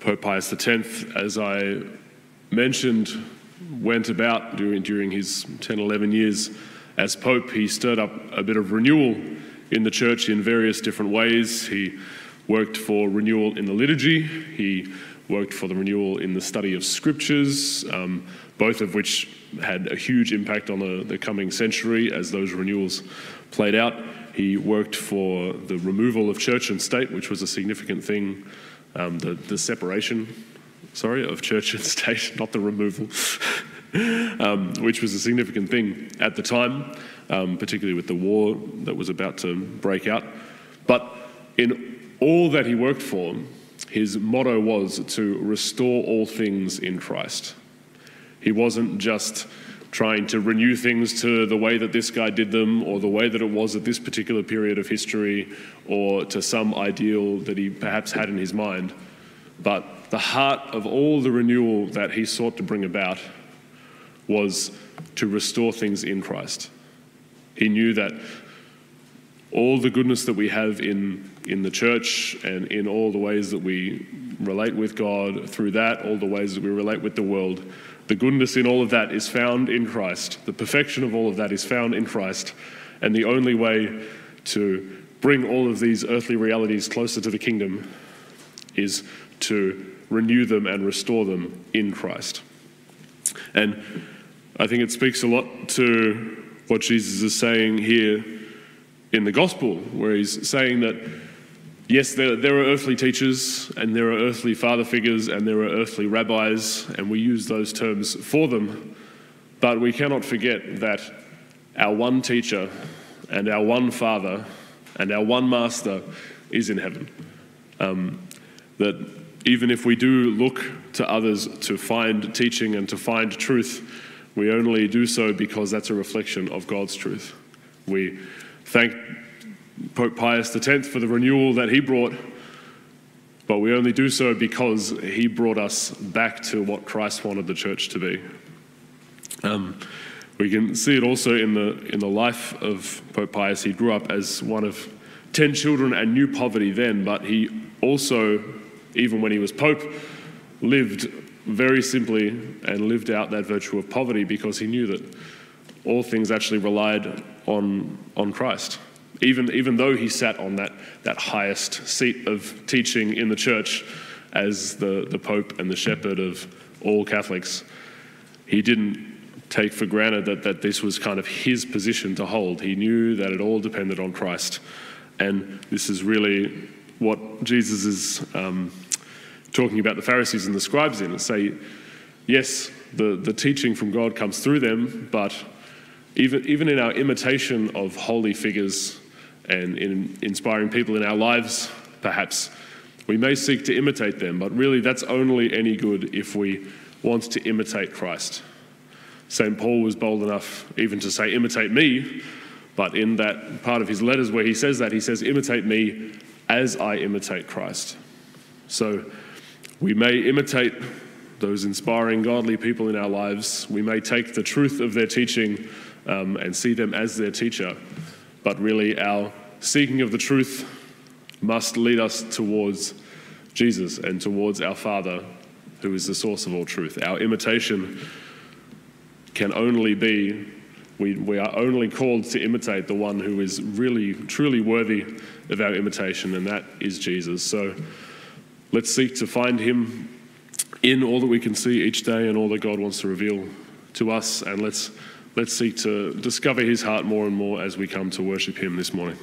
Pope Pius X, as I mentioned, went about during, during his 10, 11 years as Pope. He stirred up a bit of renewal in the church in various different ways. He worked for renewal in the liturgy, he worked for the renewal in the study of scriptures, um, both of which had a huge impact on the, the coming century as those renewals played out. He worked for the removal of church and state, which was a significant thing, um, the, the separation, sorry, of church and state, not the removal, um, which was a significant thing at the time, um, particularly with the war that was about to break out. But in all that he worked for, his motto was to restore all things in Christ. He wasn't just trying to renew things to the way that this guy did them or the way that it was at this particular period of history or to some ideal that he perhaps had in his mind. But the heart of all the renewal that he sought to bring about was to restore things in Christ. He knew that all the goodness that we have in, in the church and in all the ways that we relate with God, through that, all the ways that we relate with the world, the goodness in all of that is found in Christ. The perfection of all of that is found in Christ. And the only way to bring all of these earthly realities closer to the kingdom is to renew them and restore them in Christ. And I think it speaks a lot to what Jesus is saying here in the gospel, where he's saying that, yes, there, there are earthly teachers and there are earthly father figures and there are earthly rabbis, and we use those terms for them, but we cannot forget that our one teacher and our one father and our one master is in heaven. Um, that even if we do look to others to find teaching and to find truth, we only do so because that's a reflection of God's truth. We thank Pope Pius X for the renewal that he brought, but we only do so because he brought us back to what Christ wanted the church to be. Um, we can see it also in the, in the life of Pope Pius. He grew up as one of 10 children and knew poverty then, but he also, even when he was Pope, lived very simply and lived out that virtue of poverty because he knew that all things actually relied on, on Christ. Even, even though he sat on that, that highest seat of teaching in the church as the, the Pope and the shepherd of all Catholics, he didn't take for granted that, that this was kind of his position to hold. He knew that it all depended on Christ. And this is really what Jesus is um, talking about the Pharisees and the scribes in. Say, yes, the, the teaching from God comes through them, but even, even in our imitation of holy figures and in inspiring people in our lives, perhaps, we may seek to imitate them, but really that's only any good if we want to imitate Christ. St. Paul was bold enough even to say, imitate me, but in that part of his letters where he says that, he says, imitate me as I imitate Christ. So we may imitate those inspiring, godly people in our lives. We may take the truth of their teaching um, and see them as their teacher. But really, our seeking of the truth must lead us towards Jesus and towards our Father, who is the source of all truth. Our imitation can only be, we, we are only called to imitate the one who is really, truly worthy of our imitation, and that is Jesus. So let's seek to find him in all that we can see each day and all that God wants to reveal to us, and let's Let's seek to discover his heart more and more as we come to worship him this morning.